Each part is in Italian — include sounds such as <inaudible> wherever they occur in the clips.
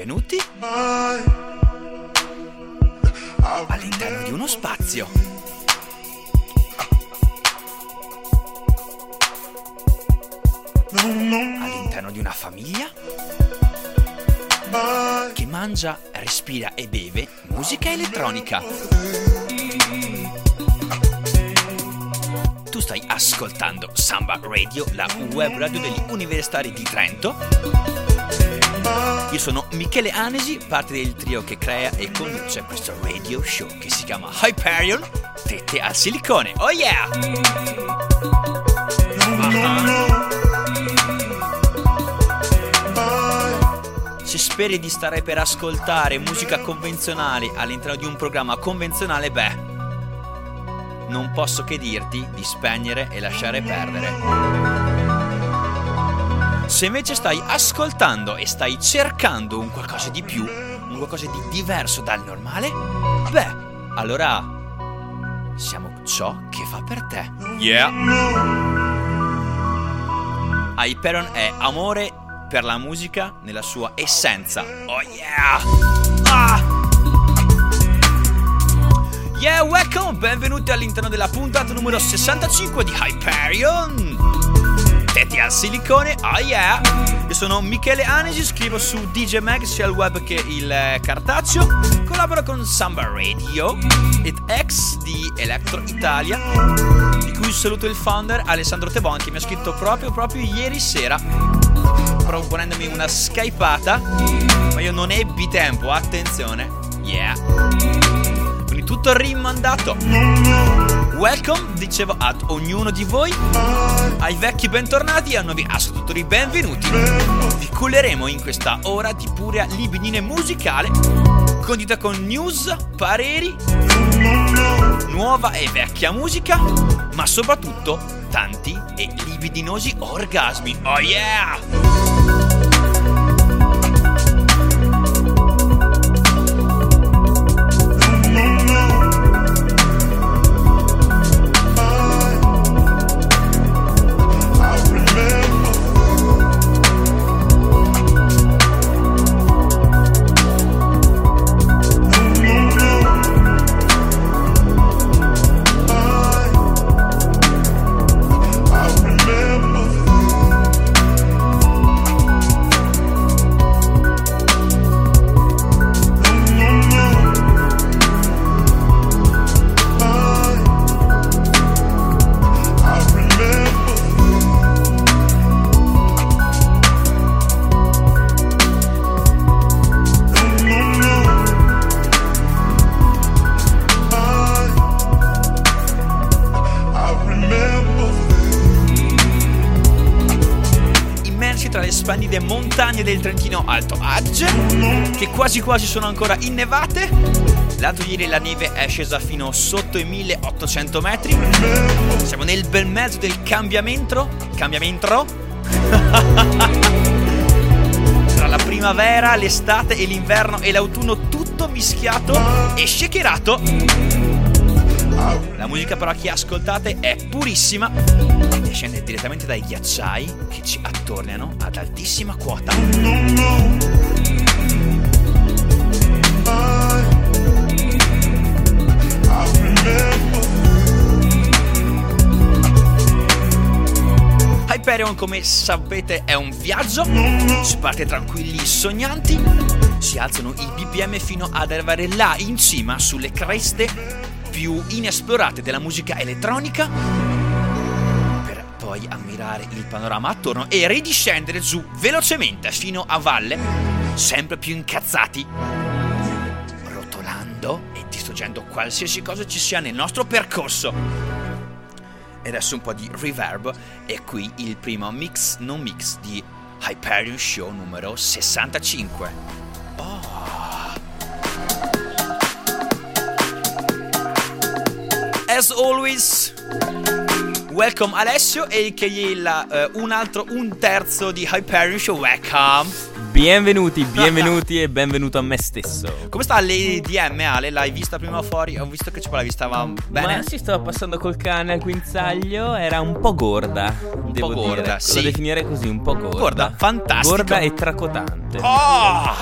benvenuti all'interno di uno spazio. All'interno di una famiglia che mangia, respira e beve musica elettronica. Tu stai ascoltando Samba Radio, la web radio degli universitari di Trento. Io sono Michele Anesi, parte del trio che crea e conduce questo radio show che si chiama Hyperion, tette al silicone. Oh yeah! Se speri di stare per ascoltare musica convenzionale all'interno di un programma convenzionale, beh, non posso che dirti di spegnere e lasciare perdere. Se invece stai ascoltando e stai cercando un qualcosa di più, un qualcosa di diverso dal normale, beh, allora siamo ciò che fa per te. Yeah! Hyperion è amore per la musica nella sua essenza. Oh yeah! Ah! Yeah, welcome! Benvenuti all'interno della puntata numero 65 di Hyperion! Tetti al silicone, oh yeah! Io sono Michele Anesi, scrivo su DJ Mag sia il web che il cartaceo. Collaboro con Samba Radio ed ex di Electro Italia, di cui saluto il founder Alessandro Tebon che mi ha scritto proprio proprio ieri sera proponendomi una skypata, ma io non ebbi tempo, attenzione. Yeah. Quindi tutto rimandato. Welcome, dicevo, ad ognuno di voi, ai vecchi bentornati e ai nuovi ascoltatori benvenuti. Vi culleremo in questa ora di pura libidine musicale, condita con news, pareri, nuova e vecchia musica, ma soprattutto tanti e libidinosi orgasmi. Oh yeah! Del Trentino Alto Adige, che quasi quasi sono ancora innevate. L'altro ieri la neve è scesa fino sotto i 1800 metri. Siamo nel bel mezzo del cambiamento. Cambiamento? <laughs> Tra la primavera, l'estate e l'inverno e l'autunno tutto mischiato e shakerato. Musica però che ascoltate è purissima e scende direttamente dai ghiacciai che ci attorniano ad altissima quota. Hyperion, come sapete, è un viaggio. Si parte tranquilli, sognanti. Si alzano i BPM fino ad arrivare là in cima, sulle creste più inesplorate della musica elettronica per poi ammirare il panorama attorno e ridiscendere giù velocemente fino a valle, sempre più incazzati, rotolando e distruggendo qualsiasi cosa ci sia nel nostro percorso. E adesso un po' di reverb e qui il primo mix non mix di Hyperion Show numero 65. As always, welcome Alessio, a.k.a. Uh, un altro, un terzo di Hyperion Show. Welcome. Benvenuti, <laughs> benvenuti e benvenuto a me stesso. Come sta Lady DM Ale? L'hai vista prima fuori? Ho visto che ce l'hai vista va bene. Ma si stava passando col cane al guinzaglio, era un po' gorda. Un devo po' gorda, dire. sì. Lo definire così, un po' gorda. Gorda, fantastico. Gorda e tracotante. Oh!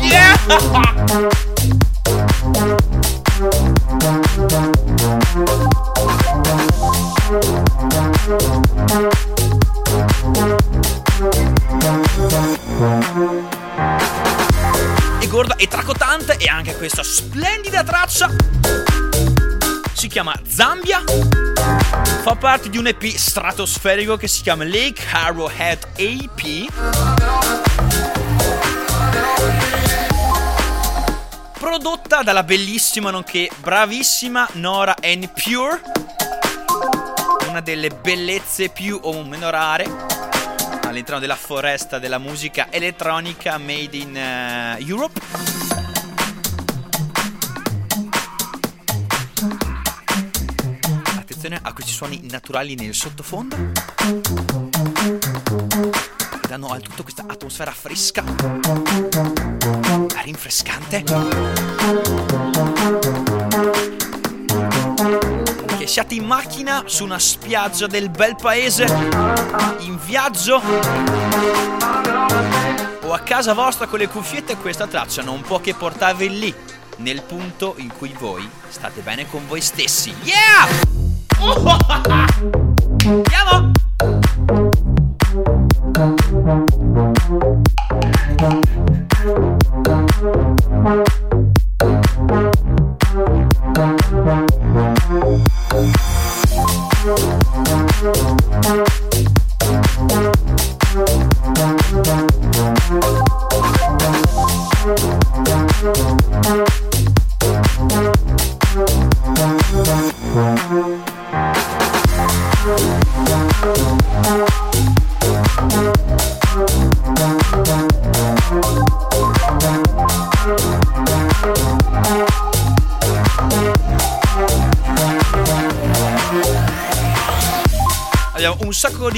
Yeah! <laughs> E gorda e tracotante e anche questa splendida traccia. Si chiama Zambia. Fa parte di un EP stratosferico che si chiama Lake Arrowhead AP prodotta dalla bellissima nonché bravissima Nora N. Pure una delle bellezze più o meno rare all'interno della foresta della musica elettronica made in uh, Europe. Attenzione a questi suoni naturali nel sottofondo. Danno a tutto questa atmosfera fresca, rinfrescante. Che siate in macchina su una spiaggia del bel paese, in viaggio o a casa vostra con le cuffiette questa traccia non può che portarvi lì, nel punto in cui voi state bene con voi stessi. Yeah! <laughs> Andiamo! Abbiamo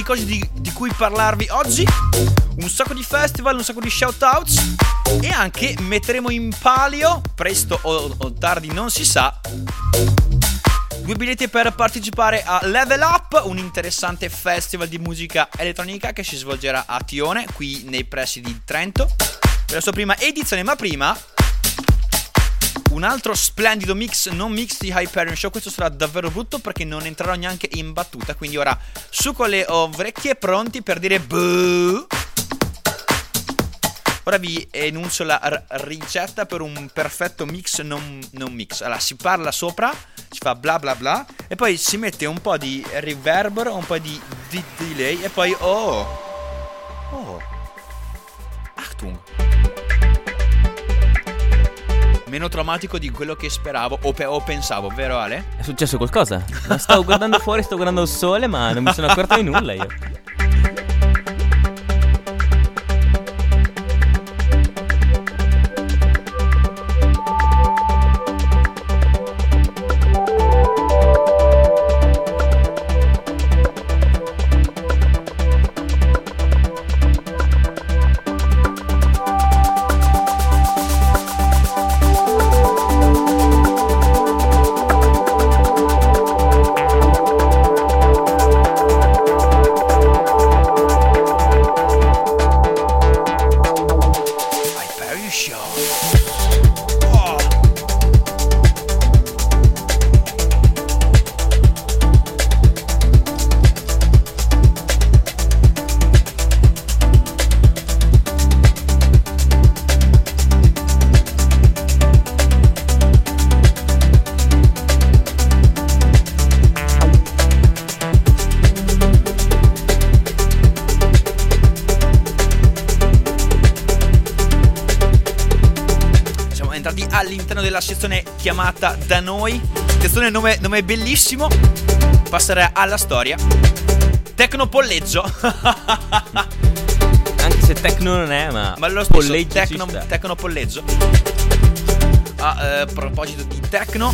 cose di, di cui parlarvi oggi, un sacco di festival, un sacco di shoutouts. E anche metteremo in palio, presto o, o tardi non si sa, due biglietti per partecipare a Level Up, un interessante festival di musica elettronica che si svolgerà a Tione, qui nei pressi di Trento, per la sua prima edizione, ma prima un altro splendido mix, non mix di Hyperion Show. Questo sarà davvero brutto perché non entrerò neanche in battuta. Quindi ora su con le orecchie pronti per dire boo. Ora vi enuncio la r- ricetta per un perfetto mix non, non mix. Allora si parla sopra, si fa bla bla bla e poi si mette un po' di riverbero, un po' di, di delay e poi oh. Oh. Achtung meno traumatico di quello che speravo o, pe- o, pensavo, vero Ale? È successo qualcosa? Stavo guardando fuori, sto guardando il sole, ma non mi sono accorto di nulla io. All'interno della sezione chiamata Da Noi. Sezione nome, nome bellissimo. Passerà alla storia. Tecnopolleggio. <laughs> Anche se tecno non è, ma. Ma lo stesso tecno, tecnopolleggio. A eh, proposito di tecno.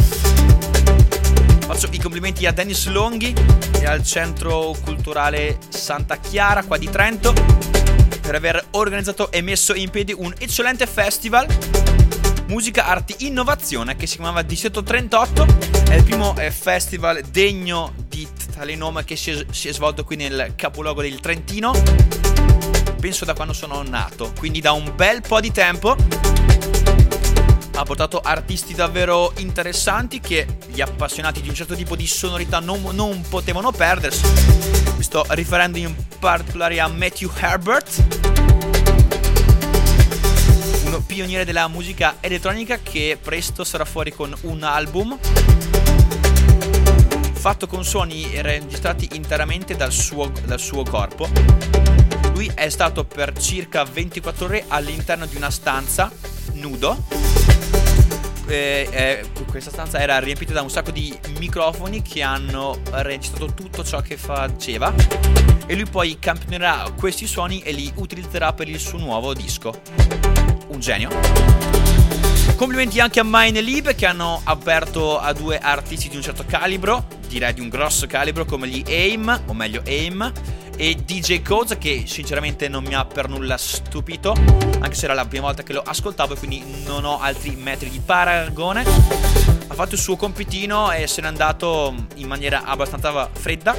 Faccio i complimenti a Dennis Longhi e al Centro Culturale Santa Chiara qua di Trento per aver organizzato e messo in piedi un eccellente festival musica, arti, innovazione che si chiamava Distretto 38. È il primo eh, festival degno di tale nome che si è, si è svolto qui nel capoluogo del Trentino. penso da quando sono nato, quindi da un bel po' di tempo. Ha portato artisti davvero interessanti che gli appassionati di un certo tipo di sonorità non, non potevano perdersi. Mi sto riferendo in particolare a Matthew Herbert, un pioniere della musica elettronica che presto sarà fuori con un album fatto con suoni registrati interamente dal suo, dal suo corpo. Lui è stato per circa 24 ore all'interno di una stanza nudo. E, e, questa stanza era riempita da un sacco di microfoni che hanno registrato tutto ciò che faceva e lui poi campionerà questi suoni e li utilizzerà per il suo nuovo disco. Un genio. Complimenti anche a Mine Lib che hanno aperto a due artisti di un certo calibro, direi di un grosso calibro come gli AIM, o meglio AIM, e DJ Codes che sinceramente non mi ha per nulla stupito, anche se era la prima volta che lo ascoltavo e quindi non ho altri metri di paragone. Ha fatto il suo compitino e se n'è andato in maniera abbastanza fredda.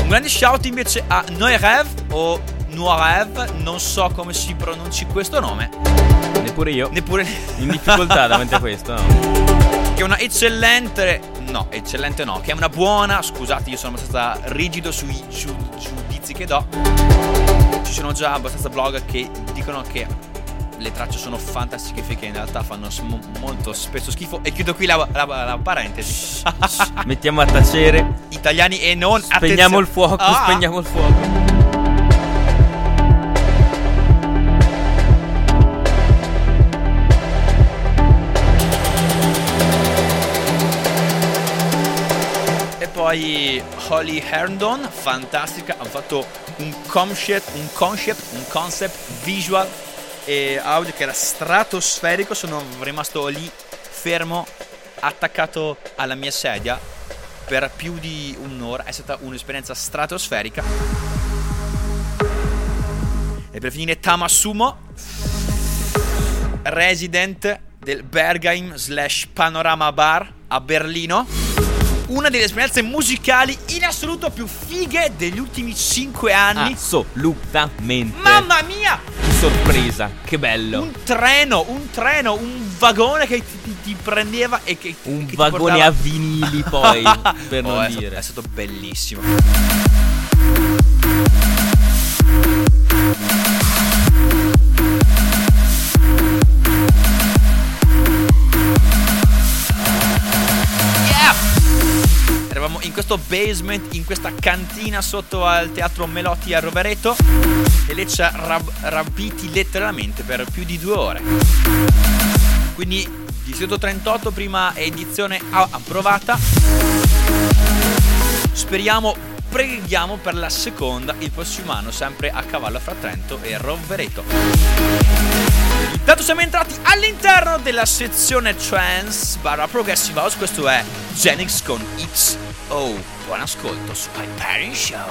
Un grande shout invece a Noerev o Noirev, non so come si pronunci questo nome Neppure io. Neppure. In difficoltà <laughs> davanti a questo. No. Che è una eccellente. No, eccellente no. Che è una buona. Scusate, io sono abbastanza rigido sui giudizi che do. Ci sono già abbastanza blog che dicono che le tracce sono fantastiche che in realtà fanno sm- molto spesso schifo e chiudo qui la, la, la parentesi mettiamo a tacere italiani e non spegniamo attenzione. il fuoco ah. spegniamo il fuoco poi Holly Herndon, fantastica, hanno fatto un concept, un concept, un concept visual e audio che era stratosferico, sono rimasto lì fermo, attaccato alla mia sedia per più di un'ora, è stata un'esperienza stratosferica. E per finire Tamasumo, resident del Bergheim slash Panorama Bar a Berlino una delle esperienze musicali in assoluto più fighe degli ultimi 5 anni. Assolutamente. Mamma mia! Sorpresa, che bello. Un treno, un treno, un vagone che ti, ti, ti prendeva e che... Un che vagone a vinili poi, <laughs> per oh, non è dire. Stato, è stato bellissimo. In questo basement, in questa cantina sotto al teatro Melotti a Rovereto e lei ci ha rab- rapiti letteralmente per più di due ore. Quindi Distretto 38, prima edizione approvata. Speriamo, preghiamo per la seconda il prossimo anno, sempre a cavallo fra Trento e Rovereto. Intanto siamo entrati all'interno della sezione trance barra progressive house, questo è Genix con X Oh, buon ascolto su Hyperion Show.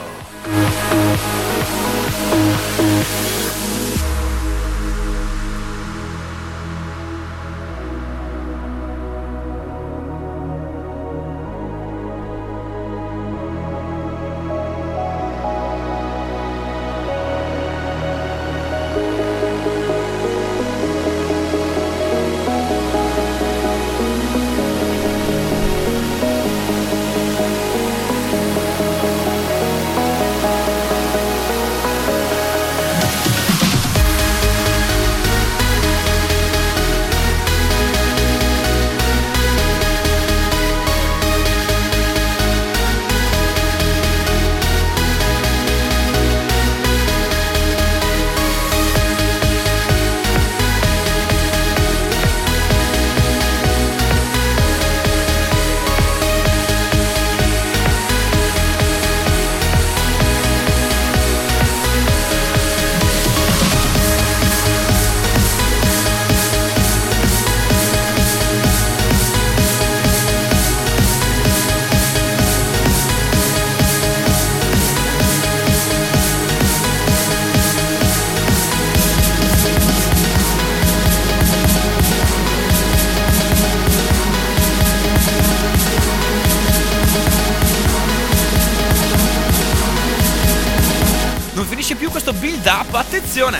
Up, attenzione!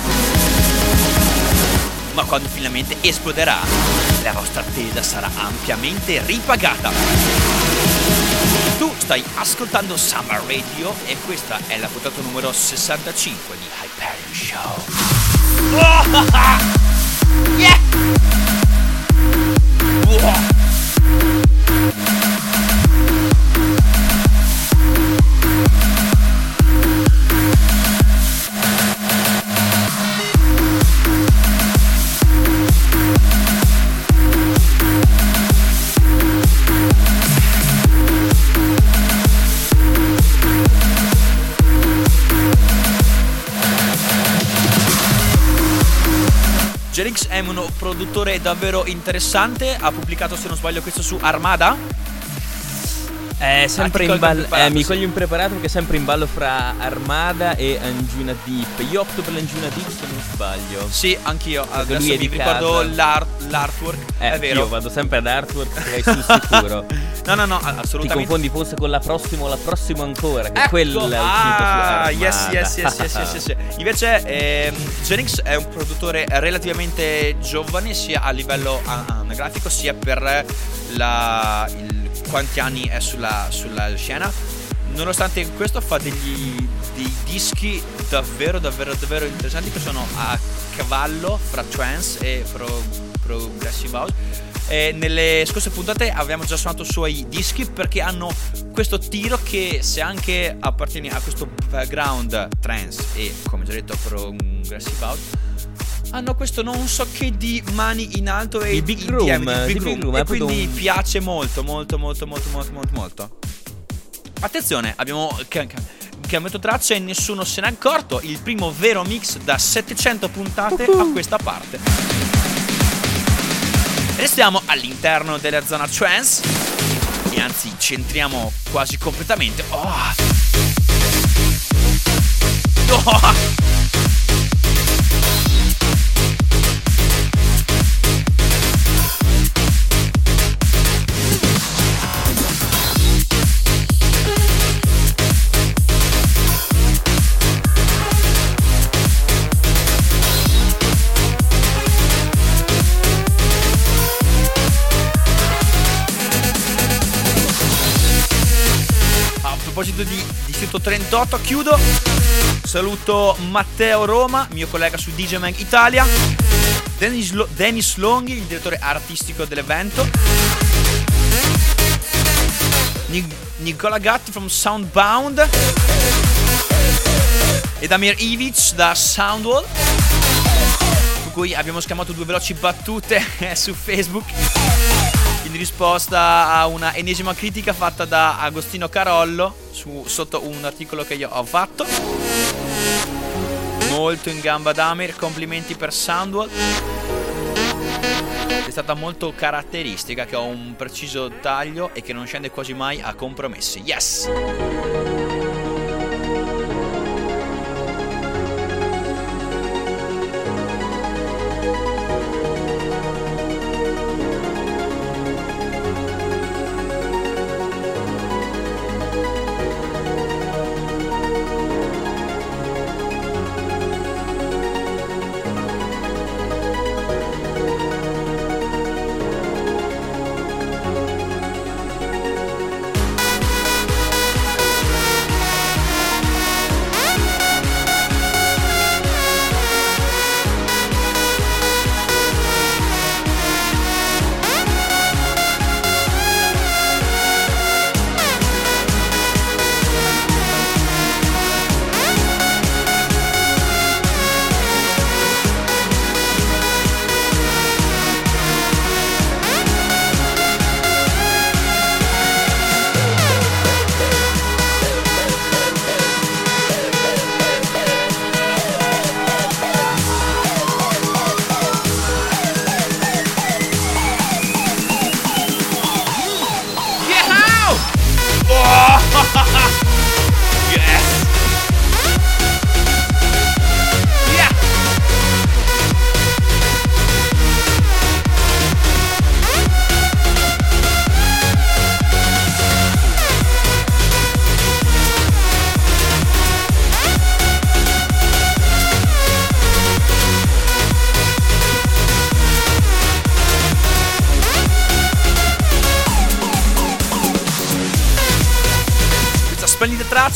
Ma quando finalmente esploderà, la vostra attesa sarà ampiamente ripagata. Tu stai ascoltando Summer Radio e questa è la puntata numero 65 di Hyperion Show. Oh, <laughs> yeah! Wow. Produttore davvero interessante, ha pubblicato se non sbaglio questo su Armada. È sempre Ah, ti in ballo. Eh, mi sì. coglie impreparato perché è sempre in ballo fra Armada e Anjuna Deep. Io opto per l'Anjuna Deep se non sbaglio. Sì, anch'io. Adesso lui è mi ricordo l'art- l'artwork. Eh, è vero. Io vado sempre ad artwork, <laughs> sei sul sicuro. no, no, no, Ti assolutamente. confondi forse con la prossima o la prossima ancora, che Ecco, quella è ah, su yes, yes, yes, yes, yes, yes, yes. Invece ehm, Genix è un produttore relativamente giovane sia a livello anagrafico sia per la, il- quanti anni è sulla, sulla scena. Nonostante questo fa degli, dei dischi davvero, davvero, davvero interessanti che sono a cavallo fra trance e pro- progressive house. E nelle scorse puntate abbiamo già suonato i suoi dischi perché hanno questo tiro che se anche appartieni a questo background trance e come già detto progressive house hanno questo non so che di mani in alto e Il big in room, diametro, il di big big room, room, e quindi un- piace molto molto molto molto molto molto molto. Attenzione abbiamo ca- ca- cambiato traccia e nessuno se n'è accorto. Il primo vero mix da 700 puntate a questa parte restiamo all'interno della zona trance e anzi centriamo quasi completamente oh. Oh. Proposito di Distrito 38, chiudo. Saluto Matteo Roma, mio collega su DJ Mag Italia. Dennis, Lo- Dennis Longhi, il direttore artistico dell'evento. Ni- Nicola Gatti from Soundbound. E Damir Ivic da Soundwall. Con cui abbiamo scambiato due veloci battute su Facebook in risposta a una ennesima critica fatta da Agostino Carollo su- sotto un articolo che io ho fatto. Molto in gamba Damir, complimenti per Soundwall. È stata molto caratteristica che ho un preciso taglio e che non scende quasi mai a compromessi. Yes!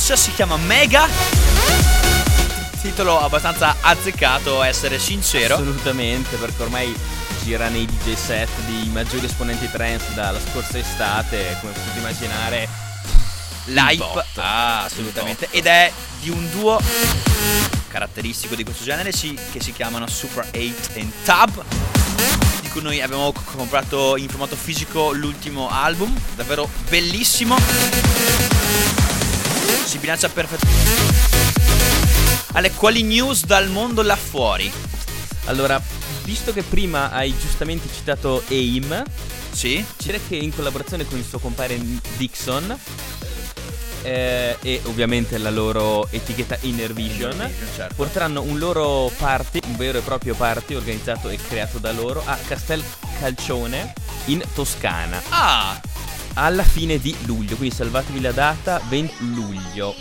Traccia si chiama Mega. Titolo abbastanza azzeccato, essere sincero. Assolutamente, perché ormai gira nei DJ set di maggiori esponenti trance dalla scorsa estate, come potete immaginare. L'hype, ah, assolutamente. Ed è di un duo caratteristico di questo genere sì, che si chiamano Super 8 and Tab. Di cui noi abbiamo comprato in formato fisico l'ultimo album, davvero bellissimo. Si bilancia perfettamente. Ale, quali news dal mondo là fuori? Allora, visto che prima hai giustamente citato AIM, Sì? c'era che in collaborazione con il suo compare Dixon eh, e ovviamente la loro etichetta Inner Vision certo. porteranno un loro party, un vero e proprio party organizzato e creato da loro a Castel Calcione in Toscana Ah, alla fine di luglio, quindi salvatevi la data 20 luglio.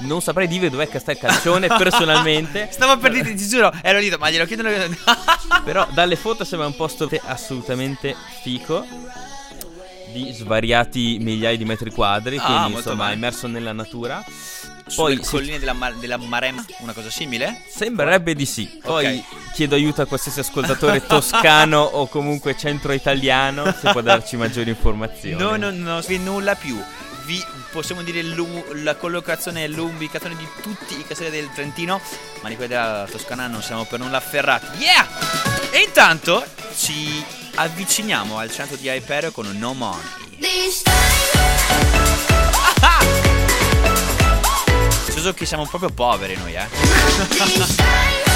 Non saprei dire dov'è Castel Calcione <laughs> personalmente. stavo per dire, ti giuro, ero lì, ma glielo chiedono. <laughs> Però dalle foto sembra un posto assolutamente fico di svariati migliaia di metri quadri, Ah, quindi insomma bene. immerso nella natura. Poi si- colline della, Mar- della Maremma, una cosa simile? sembrerebbe di sì. Poi Ok. chiedo aiuto a qualsiasi ascoltatore toscano o comunque centro italiano se può darci maggiori informazioni. No, no, no, vi nulla più. Vi possiamo dire la collocazione e l'ubicazione di tutti i castelli del Trentino, ma di quelli della Toscana non siamo per nulla afferrati. Yeah! E intanto ci avviciniamo al centro di Hyperio con No Money. This time, Ah! Senso che siamo proprio poveri noi, eh. <laughs>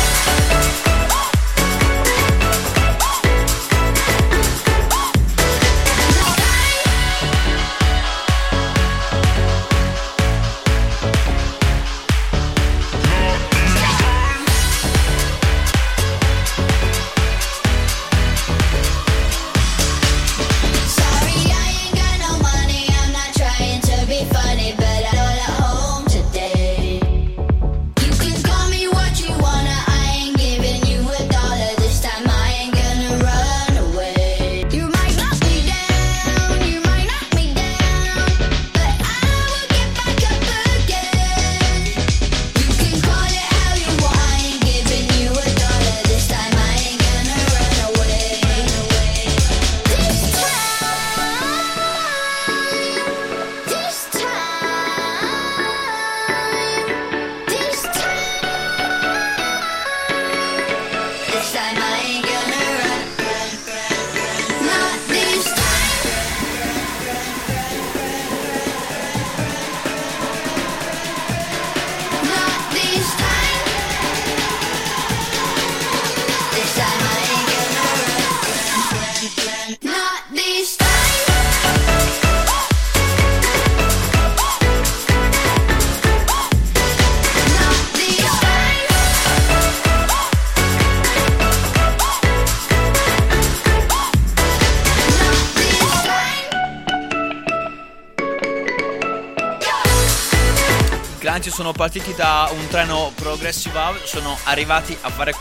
sono partiti da un treno Progressive House, sono arrivati a fare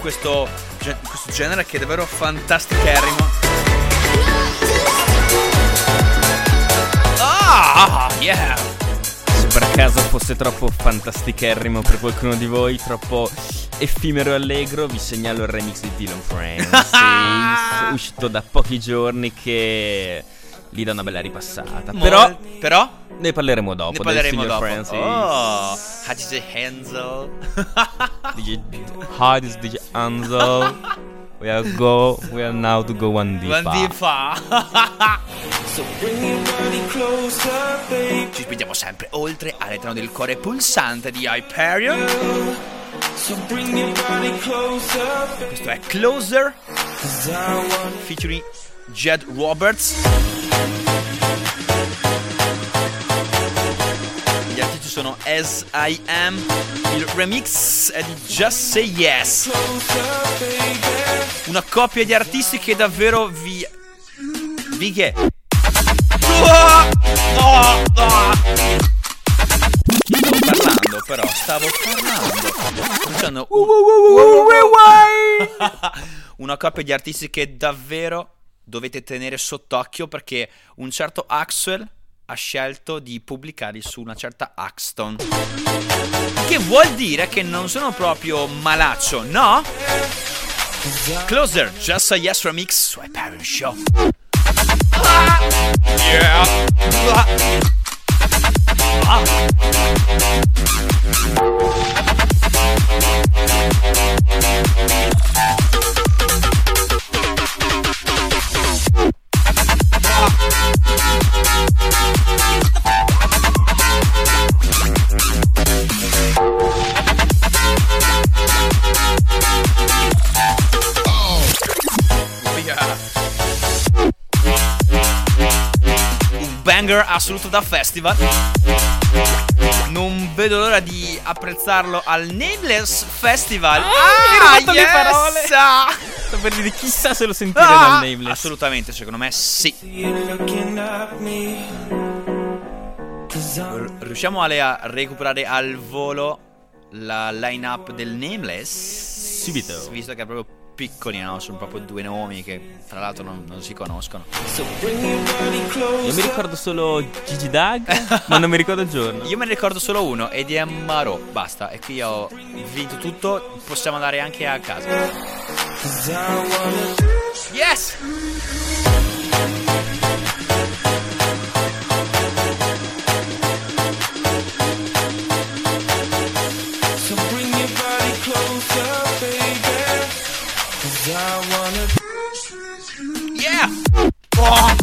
questo, questo genere che è davvero fantasticherrimo. Ah, yeah! Se per caso fosse troppo fantasticherrimo per qualcuno di voi, troppo effimero e allegro, vi segnalo il remix di Dylan Francis, <laughs> uscito da pochi giorni che gli dà una bella ripassata. Però Mol- però ne parleremo dopo. ne parleremo dopo. Francis. Oh, Hatice Hansel. DJ Hi, this is DJ Anzo. We are go. We are now to go one deep. Quanti fa? <laughs> Ci spingiamo sempre oltre all'interno del cuore pulsante di Hyperion. Questo è Closer featuring Jed Roberts. Sono As I Am. Il remix è di Just Say Yes. Una coppia di artisti che davvero vi. vi che. Stavo parlando, però, stavo parlando. <laughs> Una coppia di artisti che davvero dovete tenere sott'occhio perché un certo Axel ha scelto di pubblicarli su una certa Axton. Che vuol dire che non sono proprio malaccio, no? Closer, Just a Yes Remix su Hyperion Show. Ah, yeah. Ah. Ah. Banger assoluto da festival. Non vedo l'ora di apprezzarlo al Nameless Festival. Ah, le yes! parole. Ah! <laughs> Sto per dire chissà se lo sentire Ah! dal Nameless. Assolutamente, secondo me sì. Riusciamo Ale a recuperare al volo la line-up del Nameless? Subito. Visto che è proprio piccoli, no? Sono proprio due nomi che tra l'altro non, non si conoscono. Io mi ricordo solo Gigi Dag, <laughs> ma non mi ricordo il giorno. Io me ne ricordo solo uno ed è Marò, basta. E qui ho vinto tutto, possiamo andare anche a casa. Yes! Yeah! Oh!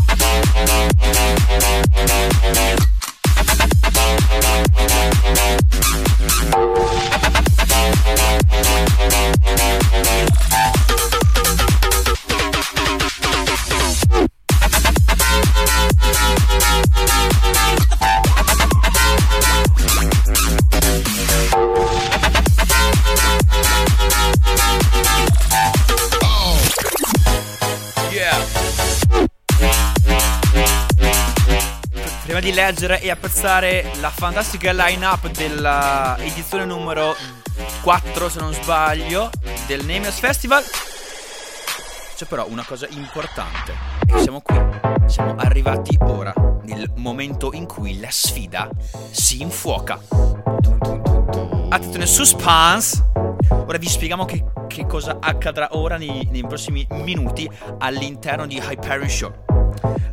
Leggere e apprezzare la fantastica line-up della edizione numero 4, se non sbaglio, del Nameless Festival, c'è però una cosa importante. E siamo qui, siamo arrivati ora, nel momento in cui la sfida si infuoca. Attenzione, suspense! Ora vi spieghiamo che, che cosa accadrà ora nei, nei prossimi minuti all'interno di Hyperion Show.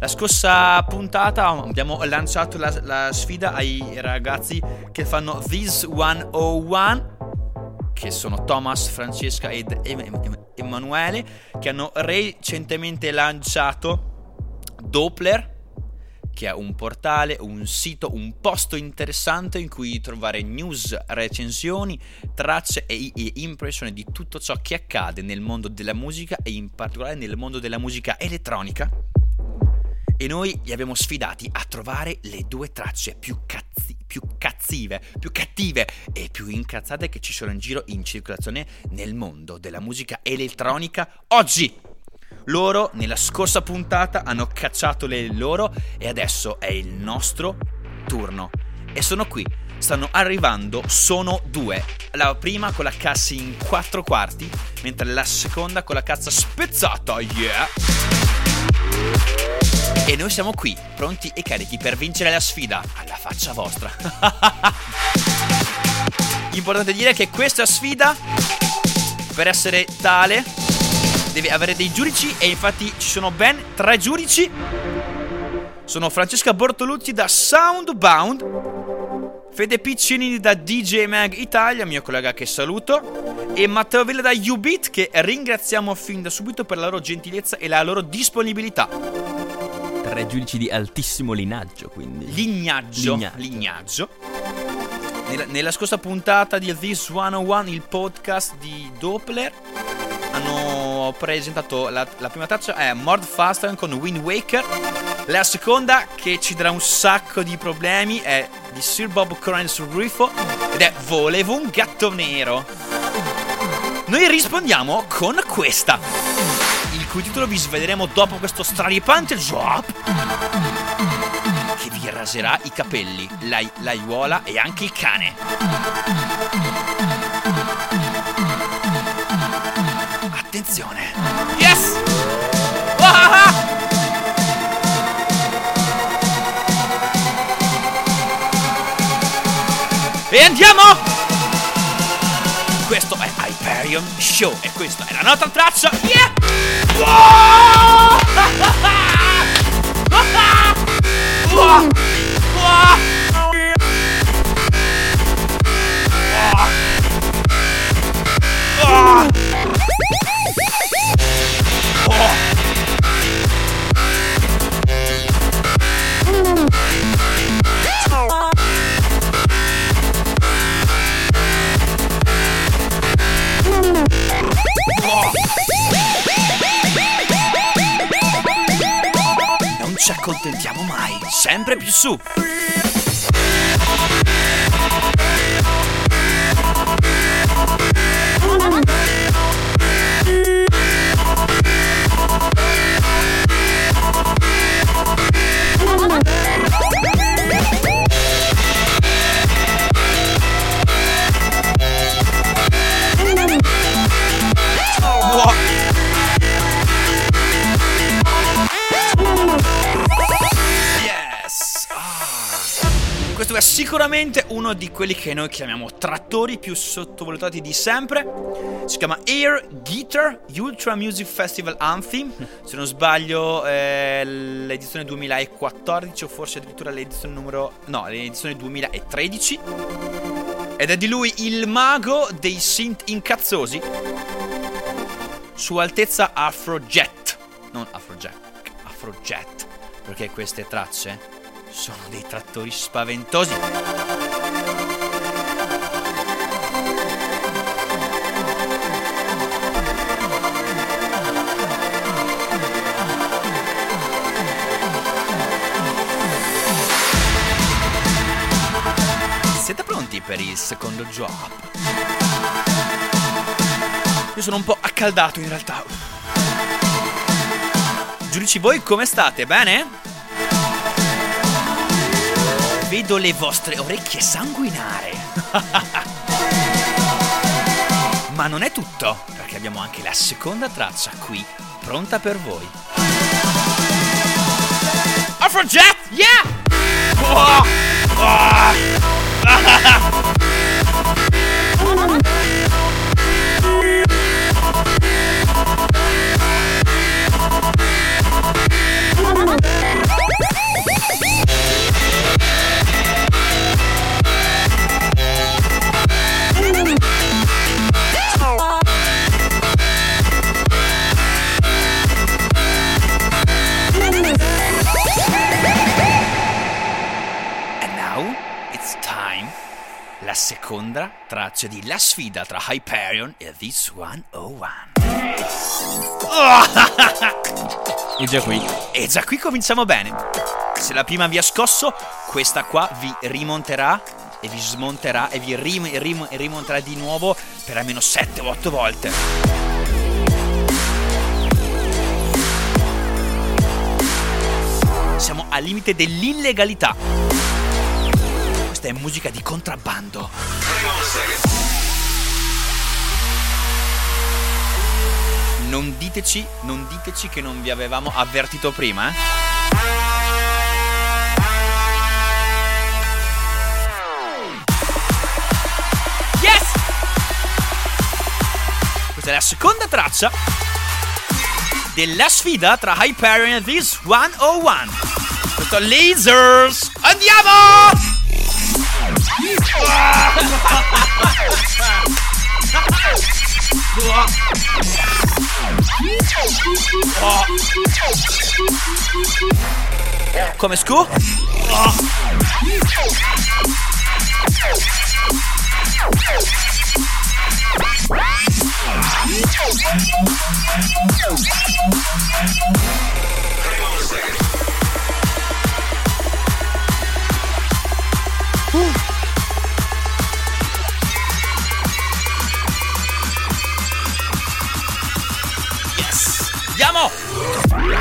La scorsa puntata abbiamo lanciato la, la sfida ai ragazzi che fanno This 101 che sono Thomas, Francesca ed Em- Em- Emanuele che hanno recentemente lanciato Doppler che è un portale, un sito, un posto interessante in cui trovare news, recensioni, tracce e, e impressioni di tutto ciò che accade nel mondo della musica e in particolare nel mondo della musica elettronica. E noi li abbiamo sfidati a trovare le due tracce più, cazzi- più cazzive, più cattive e più incazzate che ci sono in giro in circolazione nel mondo della musica elettronica oggi. Loro nella scorsa puntata hanno cacciato le loro e adesso è il nostro turno. E sono qui, stanno arrivando, sono due. La prima con la cassa in quattro quarti, mentre la seconda con la cazza spezzata, yeah! E noi siamo qui, pronti e carichi per vincere la sfida, alla faccia vostra. <laughs> Importante dire che questa sfida, per essere tale, deve avere dei giudici e infatti ci sono ben tre giudici. Sono Francesca Bortolucci da Soundbound, Fede Piccinini da DJ Mag Italia, mio collega che saluto, e Matteo Villa da Ubit che ringraziamo fin da subito per la loro gentilezza e la loro disponibilità. Tre giudici di altissimo linaggio, quindi. Lignaggio. Lignaggio. Lignaggio. Nella, nella scorsa puntata di This 101, il podcast di Doppler, hanno presentato la, la prima traccia è Mord Faster con Wind Waker. La seconda, che ci darà un sacco di problemi, è di Sir Bob Coran sul Rifo ed è Volevo un gatto nero. Noi rispondiamo con questa, Ecco, il cui titolo vi sveleremo dopo questo straripante drop che vi raserà i capelli, la, l'aiuola e anche il cane. Attenzione! Yes! Ah! E andiamo! Hyperion Show e questa è la nostra traccia. Yeah! Wow! <laughs> Wow! Accontentiamo mai, sempre più su. Sicuramente uno di quelli che noi chiamiamo trattori più sottovalutati di sempre. Si chiama Air Guitar Ultra Music Festival Anthem. <laughs> Se non sbaglio, è l'edizione 2014 o forse addirittura l'edizione numero. No, l'edizione 2013. Ed è di lui il mago dei synth incazzosi. Sua Altezza Afrojet. Non Afrojack, Afrojet. Perché queste tracce sono dei trattori spaventosi. Siete pronti per il secondo drop? Io sono un po' accaldato in realtà. Giudici voi come state? Bene? Vedo le vostre orecchie sanguinare. <laughs> Ma non è tutto, perché abbiamo anche la seconda traccia qui, pronta per voi. Afrojet! Yeah! Oh! Oh! <laughs> <laughs> seconda traccia di La sfida tra Hyperion e This 101. <laughs> E già qui. E già qui cominciamo bene. Se la prima vi ha scosso, questa qua vi rimonterà e vi smonterà e vi rim- rim- rimonterà di nuovo per almeno 7 o 8 volte. Siamo al limite dell'illegalità. È musica di contrabbando. Non diteci, non diteci che non vi avevamo avvertito prima, eh? Questa è la seconda traccia della sfida tra Hyperion e This 101. Questo Lasers. Andiamo! Come scu? Yes! Yo,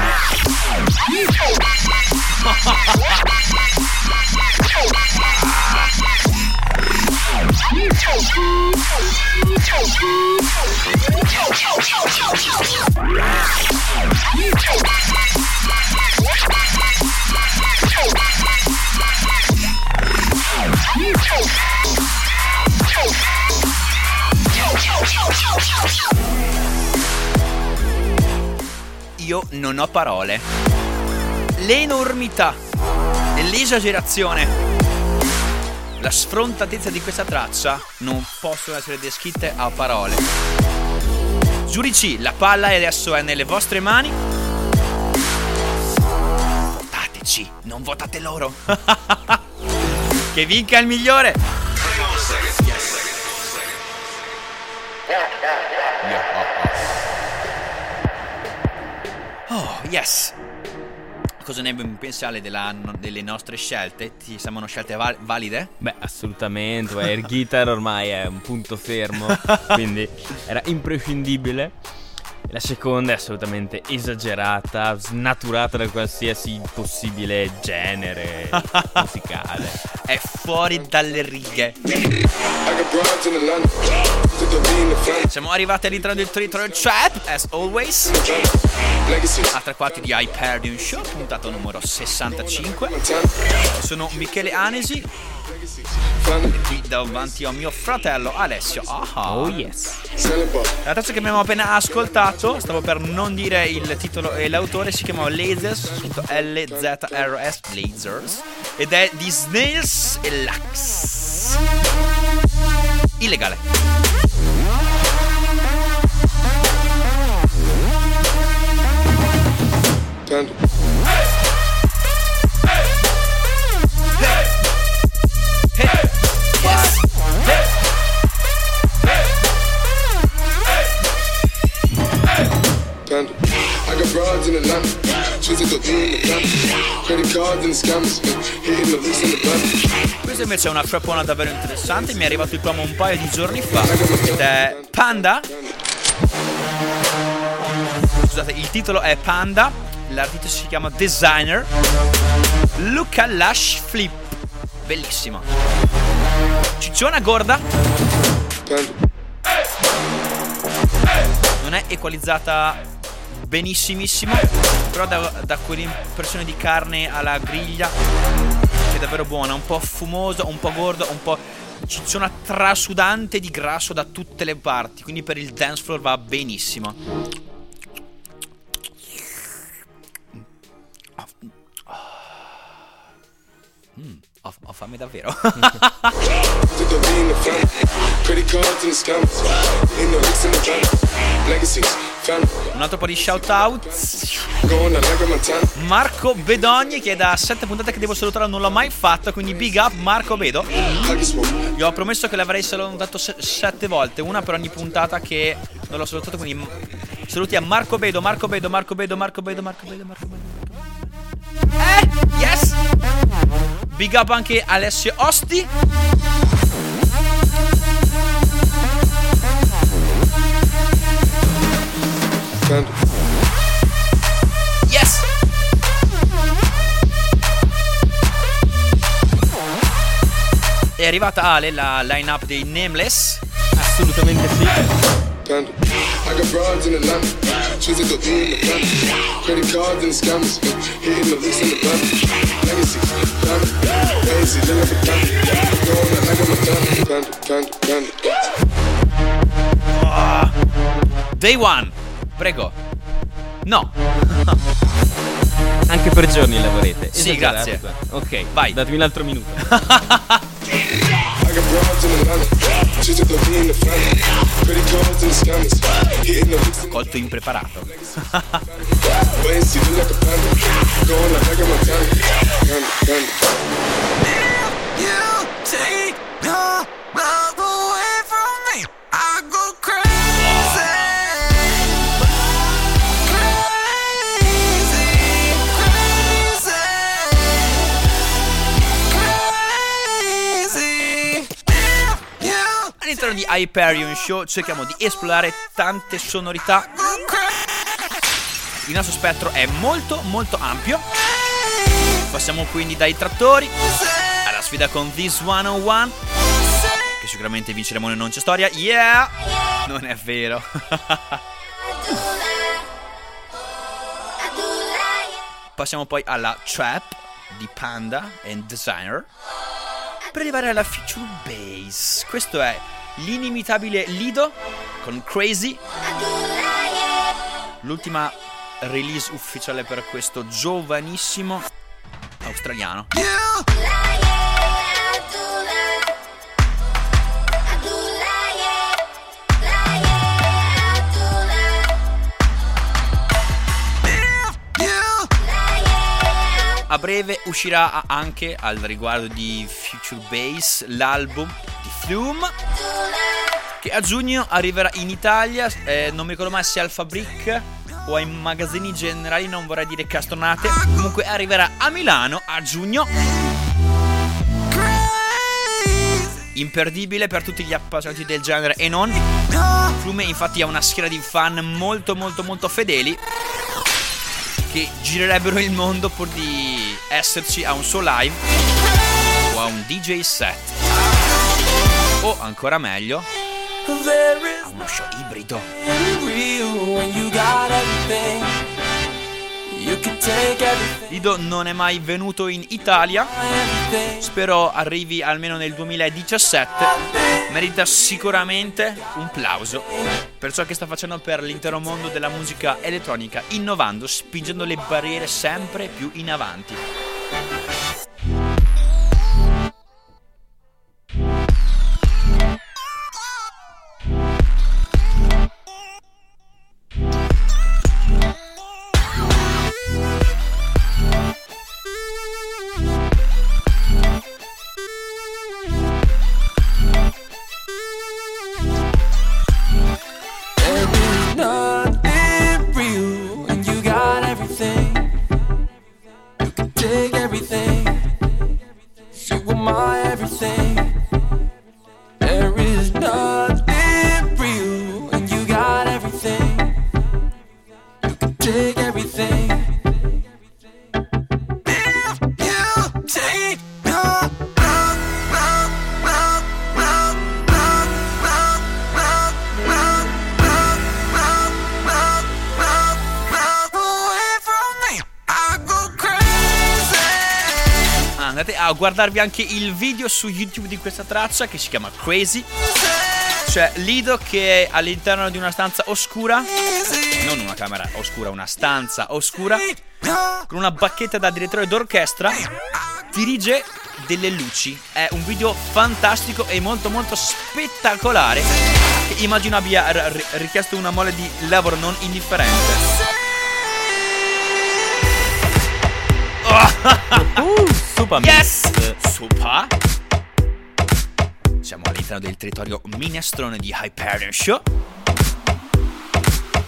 yo, yo, yo. Non ho parole. L'enormità, l'esagerazione, la sfrontatezza di questa traccia non possono essere descritte a parole. Giudici, la palla adesso è nelle vostre mani. Votateci, non votate loro. <laughs> che vinca il migliore. Oh, yes. Cosa ne pensiate della- delle nostre scelte? Ti sembrano scelte val- valide? Beh, assolutamente. beh, Air Guitar ormai è un punto fermo, <laughs> quindi era imprescindibile. La seconda è assolutamente esagerata, snaturata da qualsiasi possibile genere <laughs> musicale. È fuori dalle righe. Siamo arrivati all'interno del territorio trap, as always. A tre quarti di Hyperion Show, puntata numero 65. Montana. Sono Michele Anesi, Family. qui davanti a mio fratello Alessio. Ah. Oh yes. La traccia che abbiamo appena ascoltato, stavo per non dire il titolo e l'autore, si chiama Lasers, scritto L-Z-R-S, Lasers, ed è di Snails e Lax. Illegale. Panda. I got broads in Atlanta. Choose the V in the family. Credit cards and the scammers. Hitting the licks in the bank. Questa invece è una trappona davvero interessante, mi è arrivato il promo un paio di giorni fa, ed è Panda. Scusate, il titolo è Panda, l'artista si chiama Designer. Luca Lash Flip, bellissimo. Cicciona gorda, non è equalizzata benissimissimo, però da, da quell'impressione di carne alla griglia che è davvero buona, un po' fumosa, un po' gorda, un po' cicciona trasudante di grasso da tutte le parti, quindi per il dance floor va benissimo. Mm, ho, ho fame davvero. <laughs> Un altro po' di shout out. Marco Bedogni che è da 7 puntate che devo salutare non l'ho mai fatto, quindi big up Marco Bedo. Gli ho promesso che l'avrei salutato 7 volte, una per ogni puntata che non l'ho salutato, quindi saluti a Marco Bedo, Marco Bedo, Marco Bedo, Marco Bedo, Marco Bedo, Marco Bedo. Marco Bedo. Eh, yes! Big up anche Alessio Osti. Yes! È arrivata Ale, la line-up dei Nameless. Assolutamente sì. Panda. I got broads in Atlanta. Choose the V in the family. Credit cards and the scammers. Hitting the licks in the bank. Legacy. Panda. Lazy. Look at the panda. Going to Lago Montana. Panda. Panda. Panda. Day One. Prego. No. <laughs> Anche per giorni lavorete. Sì, grazie. qua. Ok, Vai. Datemi un altro minuto. <laughs> I got broads in Atlanta. Choose the V in the family. Colto impreparato. <laughs> Look like All'interno di Hyperion Show cerchiamo di esplorare tante sonorità. Il nostro spettro è molto molto ampio. Passiamo quindi dai trattori alla sfida con This 101. Che sicuramente vinceremo nel Non c'è storia. Yeah! Non è vero. Passiamo poi alla Trap di Panda and Designer. Per arrivare alla feature bass. Questo è l'inimitabile Lido con Crazy. L'ultima release ufficiale per questo giovanissimo australiano. A breve uscirà anche al riguardo di Future Bass l'album Flume che a giugno arriverà in Italia, eh, non mi ricordo mai se al Fabric o ai magazzini generali, non vorrei dire castronate, comunque arriverà a Milano a giugno. Imperdibile per tutti gli appassionati del genere e non. Flume infatti ha una schiera di fan molto molto molto fedeli che girerebbero il mondo pur di esserci a un suo live o a un DJ set. O ancora meglio, a uno show ibrido. Lido non è mai venuto in Italia, spero arrivi almeno nel 2017. Merita sicuramente un plauso per ciò che sta facendo per l'intero mondo della musica elettronica, innovando, spingendo le barriere sempre più in avanti. A guardarvi anche il video su YouTube di questa traccia che si chiama Crazy. C'è Lido che è all'interno di una stanza oscura, non una camera oscura, una stanza oscura, con una bacchetta da direttore d'orchestra, dirige delle luci. È un video fantastico e molto molto spettacolare immagino abbia r- richiesto una mole di lavoro non indifferente. Super Yes! mix. Super! Siamo all'interno del territorio minestrone di Hyperion Show.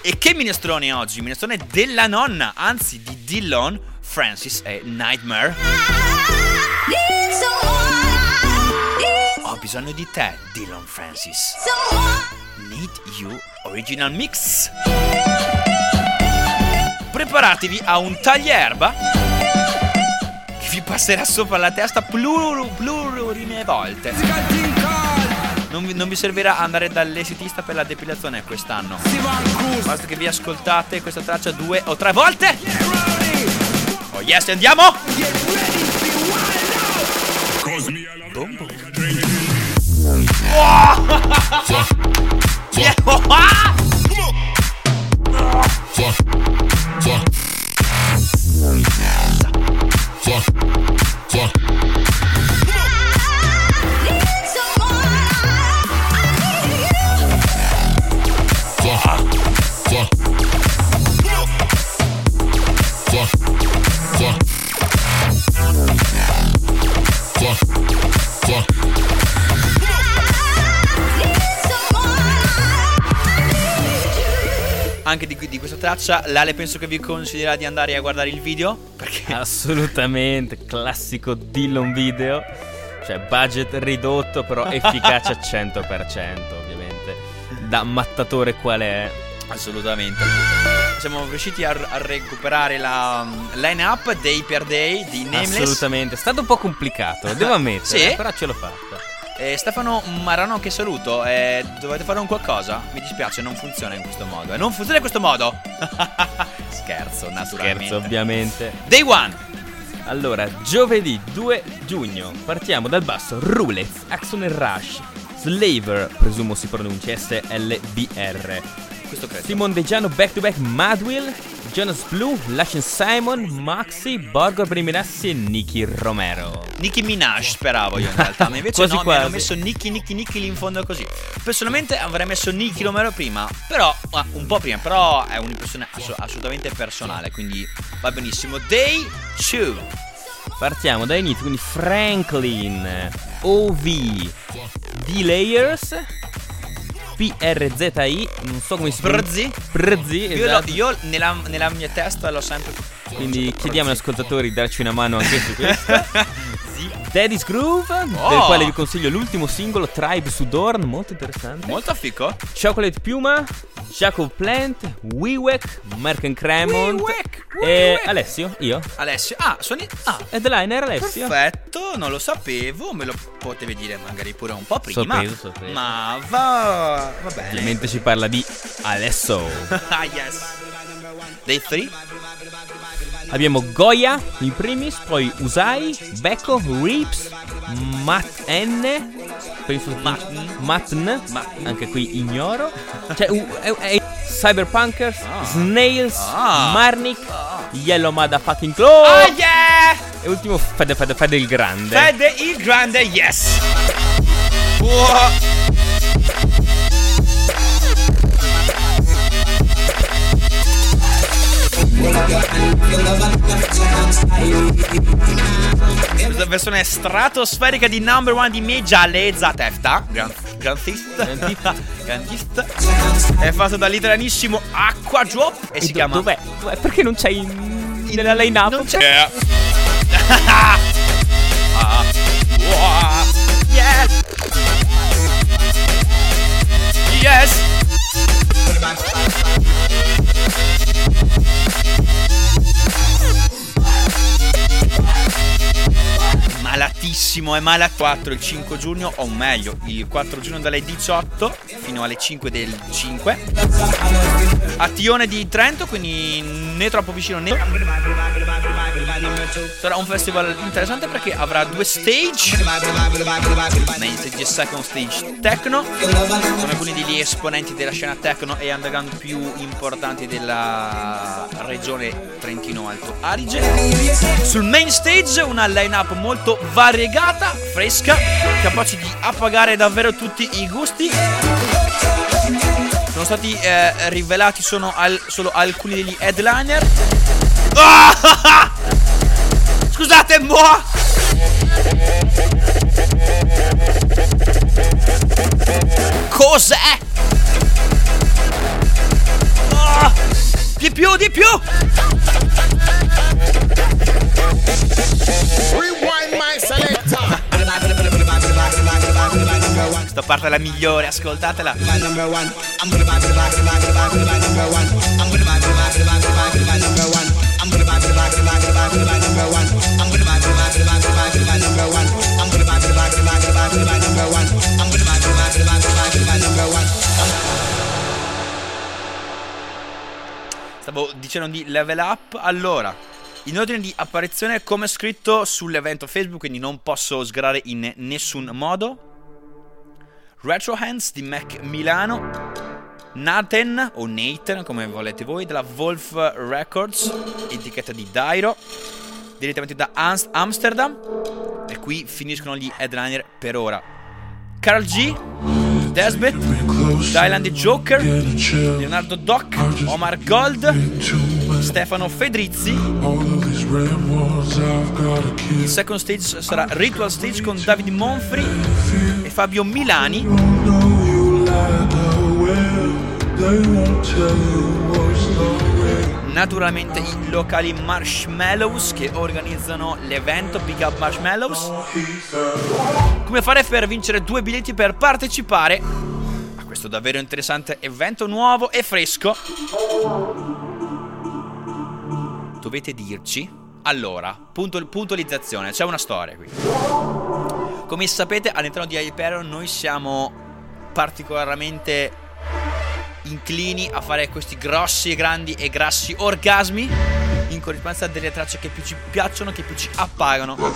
E che minestrone oggi? Minestrone della nonna, anzi di Dillon, Francis e Nightmare. Ho bisogno di te, Dillon Francis. Need You Original Mix. Preparatevi a un taglierba vi passerà sopra la testa pluru, plurime volte. Non vi, non vi servirà andare dall'estetista per la depilazione quest'anno. Basta che vi ascoltate questa traccia due o tre volte. Oh yes, andiamo! Boom, boom. Yeah. fuck, fuck. Anche di, di questa traccia, Lale penso che vi consiglierà di andare a guardare il video. Perché <laughs> Assolutamente, classico Dillon video. Cioè, budget ridotto, però <laughs> efficace al 100%, ovviamente. Da mattatore qual è. Assolutamente. Siamo riusciti a, a recuperare la um, line-up day per day di Nameless. Assolutamente. È stato un po' complicato, devo <laughs> ammettere. Sì? Però ce l'ho fatta. Eh, Stefano Marano che saluto. Eh, dovete fare un qualcosa? Mi dispiace, non funziona in questo modo. Eh, non funziona in questo modo. <laughs> Scherzo, naturalmente. Scherzo, ovviamente. Day one. Allora, giovedì 2 giugno partiamo dal basso Rulez, Axon e Rush, Slaver, presumo si pronunci SLVR, Questo credo. Simon Degiano back to back Madwill, Jonas Blue, Lashin Simon, Maxi, Borgo Primirassi e Nicky Romero. Nicki Minaj speravo io in realtà, ma invece <laughs> Quasi no, mi hanno quasi. messo Nicki Nicki Nicki lì in fondo così. Personalmente avrei messo Nicki Romero prima, però ah, un po' prima, però è un'impressione ass- assolutamente personale, quindi va benissimo. Day 2. Partiamo da inizio, quindi Franklin, OV, D-Layers, PRZI, non so come si pronuncia. Brzi, Io, lo- esatto. io nella, nella mia testa l'ho sempre Quindi chiediamo agli ascoltatori di darci una mano anche su questo. <laughs> Sì. Daddy's Groove, Oh. del quale vi consiglio l'ultimo singolo, Tribe su Dorn, molto interessante. Molto fico. Chocolate Puma, Jacob Plant, Wewek, Merken Cremont e. Alessio, io. Alessio. Ah, sono. Ah, Headliner Alessio. perfetto, non lo sapevo, me lo potevi dire magari pure un po' prima. Sorpreso, sorpreso. Ma va, va bene. Ovviamente ci parla di Alesso. <laughs> ah, yes. Day 3. Abbiamo Goya in primis, poi Usai, Becco, Reeps, Matt N, penso. Matn, Matn. anche qui ignoro. Cioè, u- è- è- Cyberpunkers, Ah. Snails, Ah. Marnik, Yellow Motherfucking Claw Oh yeah! e ultimo Fede Fede Fede il Grande. Fede il grande, yes! Wow. Versione stratosferica di number one di Meja Lezza Tefta Grandist Grandist <laughs> È fatto dall'italianissimo Aqua Drop E E si do- chiama Dov'è? Dov'è? Perché non c'è in... nella line-up? Non c'è <laughs> Ah. Wow. Yes Malatissimo, è malato 4 il 5 giugno, o meglio, il 4 giugno dalle 18 fino alle 5 del 5 a Tione di Trento, quindi né troppo vicino né. Sarà un festival interessante perché avrà due stage, main stage e second stage techno, con alcuni degli esponenti della scena techno e underground più importanti della regione Trentino Alto Adige. Sul main stage una line-up molto variegata, fresca, capace di appagare davvero tutti i gusti. Sono stati eh, rivelati al- solo alcuni degli headliner. Ah! <laughs> Scusate, moi! Cos'è? Ah! Di più, di più! Rewind my selector. Questa parte è la migliore, ascoltatela. Stavo dicendo di level up. Allora, in ordine di apparizione, come scritto sull'evento Facebook, quindi non posso sgrare in nessun modo. Retro Hands di Mac Milano. Nathan o Nathan, come volete voi, della Wolf Records, etichetta di Dairo, direttamente da Amsterdam. E qui finiscono gli headliner per ora. Carl G, Desbet, Dylan the Joker, Leonardo Doc, Omar Gold, Stefano Fedrizzi. Il second stage sarà Ritual Stage con Davide Monfri e Fabio Milani. Naturalmente i locali Marshmallows che organizzano l'evento Big Up Marshmallows. Come fare per vincere due biglietti per partecipare a questo davvero interessante evento nuovo e fresco? Dovete dirci. Allora, punto- puntualizzazione, c'è una storia qui. Come sapete, all'interno di Hyperion noi siamo particolarmente inclini a fare questi grossi, grandi e grassi orgasmi in corrispondenza delle tracce che più ci piacciono, che più ci appagano.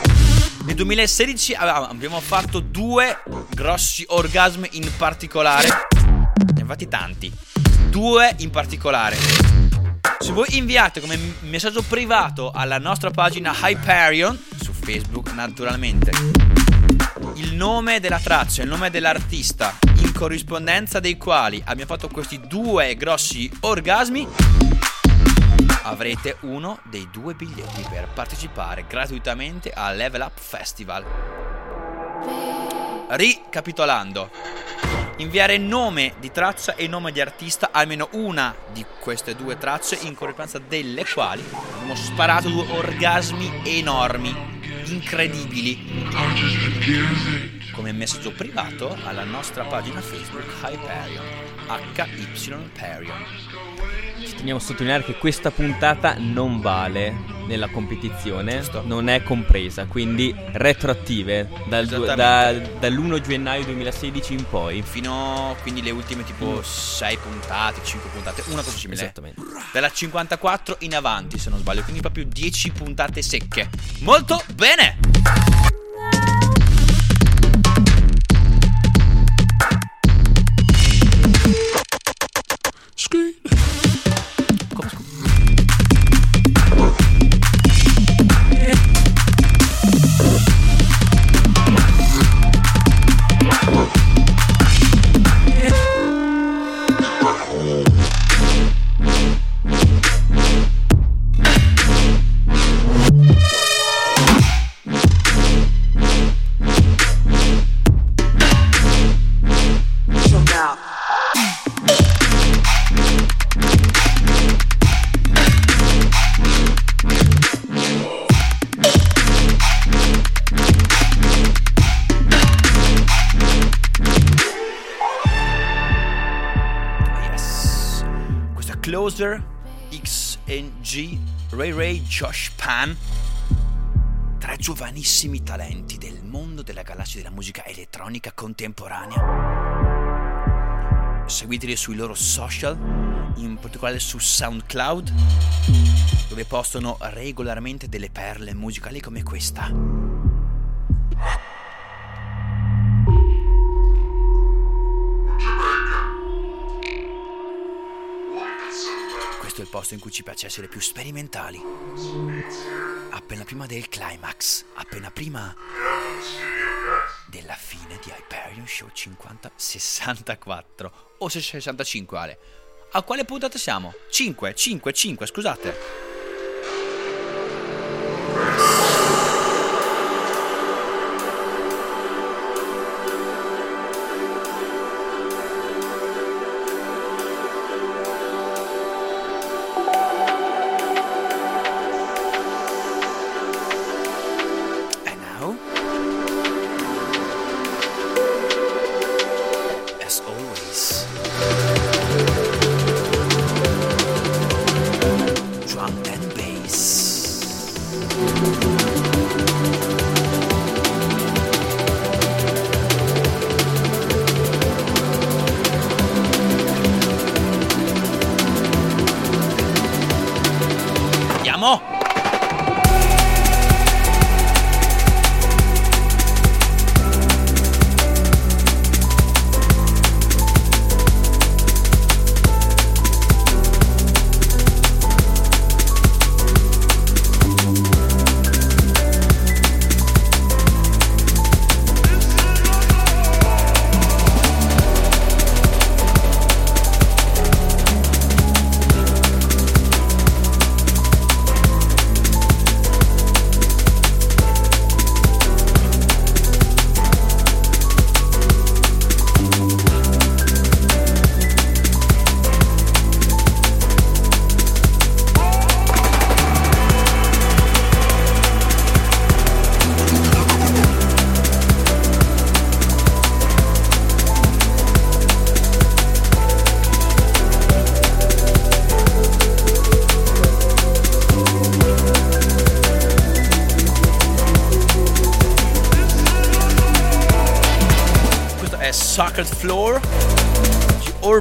Nel 2016 avevamo- abbiamo fatto due grossi orgasmi in particolare. Ne fatti tanti. due in particolare. Se voi inviate come messaggio privato alla nostra pagina Hyperion su Facebook, naturalmente, il nome della traccia, il nome dell'artista, in corrispondenza dei quali abbiamo fatto questi due grossi orgasmi, avrete uno dei due biglietti per partecipare gratuitamente al Level Up Festival. Ricapitolando, inviare nome di traccia e nome di artista, almeno una di queste due tracce, in corrispondenza delle quali abbiamo sparato due orgasmi enormi, incredibili, come messaggio privato alla nostra pagina Facebook Hyperion, HYperion. Ci teniamo a sottolineare che questa puntata non vale nella competizione, Giusto. non è compresa, quindi retroattive dal du- da- Esattamente. dall'1 gennaio 2016 in poi. Fino quindi le ultime tipo 6 puntate, 5 puntate, una cosa simile. Esattamente. Dalla 54 in avanti, se non sbaglio, quindi proprio 10 puntate secche. Molto bene! Josh Pan. Tre giovanissimi talenti del mondo della galassia della musica elettronica contemporanea. Seguiteli sui loro social, in particolare su SoundCloud, dove postano regolarmente delle perle musicali come questa. Posto in cui ci piace essere più sperimentali. Appena prima del climax, appena prima della fine di Hyperion Show 50 64 o se 65 Ale. A quale puntata siamo? 5, 5, 5, scusate.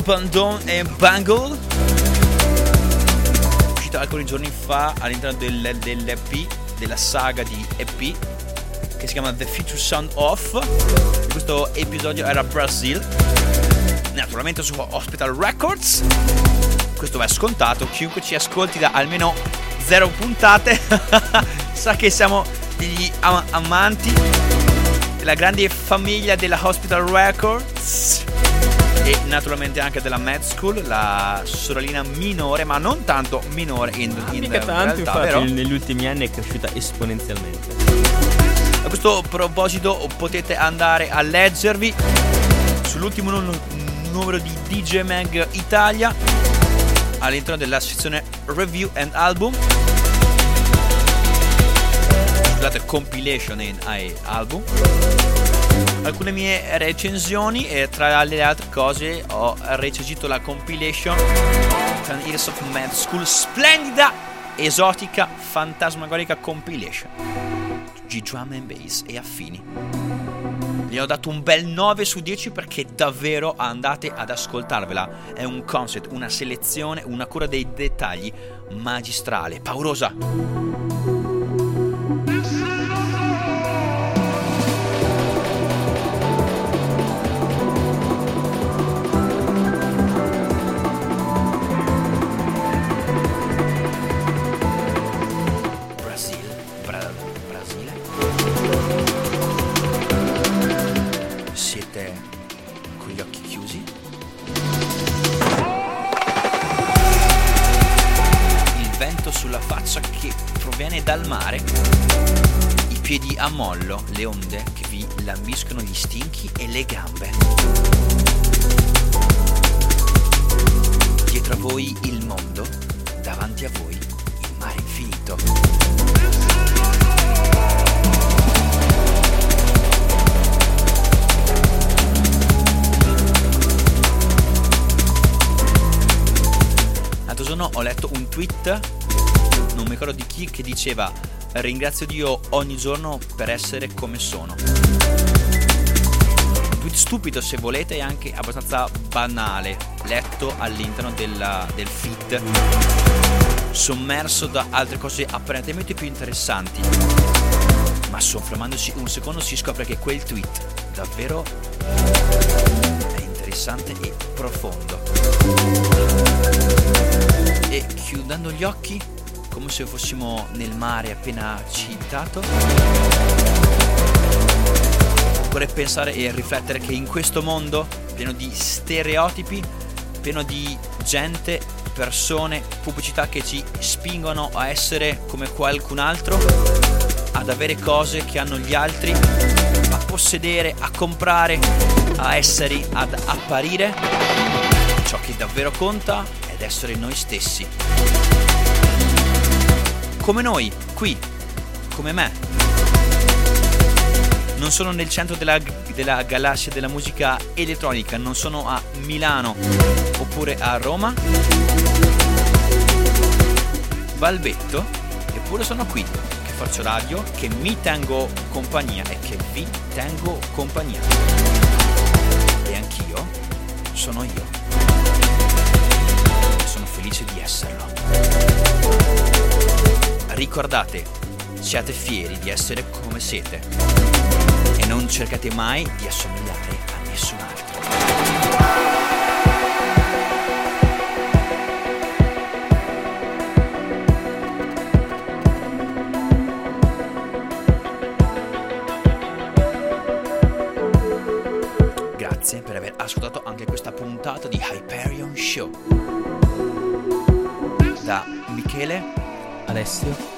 Urban e Bangle. Uscito alcuni giorni fa all'interno del- dell'EP, della saga di EP, che si chiama The Future Sound Off. Questo episodio era Brazil. naturalmente su Hospital Records. Questo va scontato, chiunque ci ascolti da almeno zero puntate <laughs> sa che siamo degli am- amanti della grande famiglia della Hospital Records e naturalmente anche della Med School, la sorellina minore, ma non tanto minore in, in Mica tanto, realtà, infatti, vero? negli ultimi anni è cresciuta esponenzialmente. A questo proposito potete andare a leggervi sull'ultimo nu- numero di DJ Mag Italia all'interno della sezione Review and Album. Scusate, compilation in e album. Alcune mie recensioni e tra le altre cose ho recensito la compilation Ten Years of Mad School, splendida, esotica, fantasmagorica compilation di drum and bass e affini. Gli ho dato un bel 9 su 10 perché davvero andate ad ascoltarvela. È un concept, una selezione, una cura dei dettagli magistrale, paurosa. Diceva ringrazio Dio ogni giorno per essere come sono. Un tweet stupido se volete e anche abbastanza banale, letto all'interno della- del feed, sommerso da altre cose apparentemente più interessanti. Ma soffermandosi un secondo si scopre che quel tweet davvero è interessante e profondo. E chiudendo gli occhi, se fossimo nel mare appena citato, vorrei pensare e riflettere che in questo mondo pieno di stereotipi, pieno di gente, persone, pubblicità che ci spingono a essere come qualcun altro, ad avere cose che hanno gli altri, a possedere, a comprare, a essere, ad apparire, ciò che davvero conta è essere noi stessi. Come noi, qui, come me. Non sono nel centro della, della galassia della musica elettronica, non sono a Milano oppure a Roma. Balbetto, eppure sono qui, che faccio radio, che mi tengo compagnia e che vi tengo compagnia. E anch'io sono io. Sono felice di esserlo. Ricordate, siate fieri di essere come siete e non cercate mai di assomigliare a nessun altro. Grazie per aver ascoltato anche questa puntata di Hyperion Show. Da Michele Alessio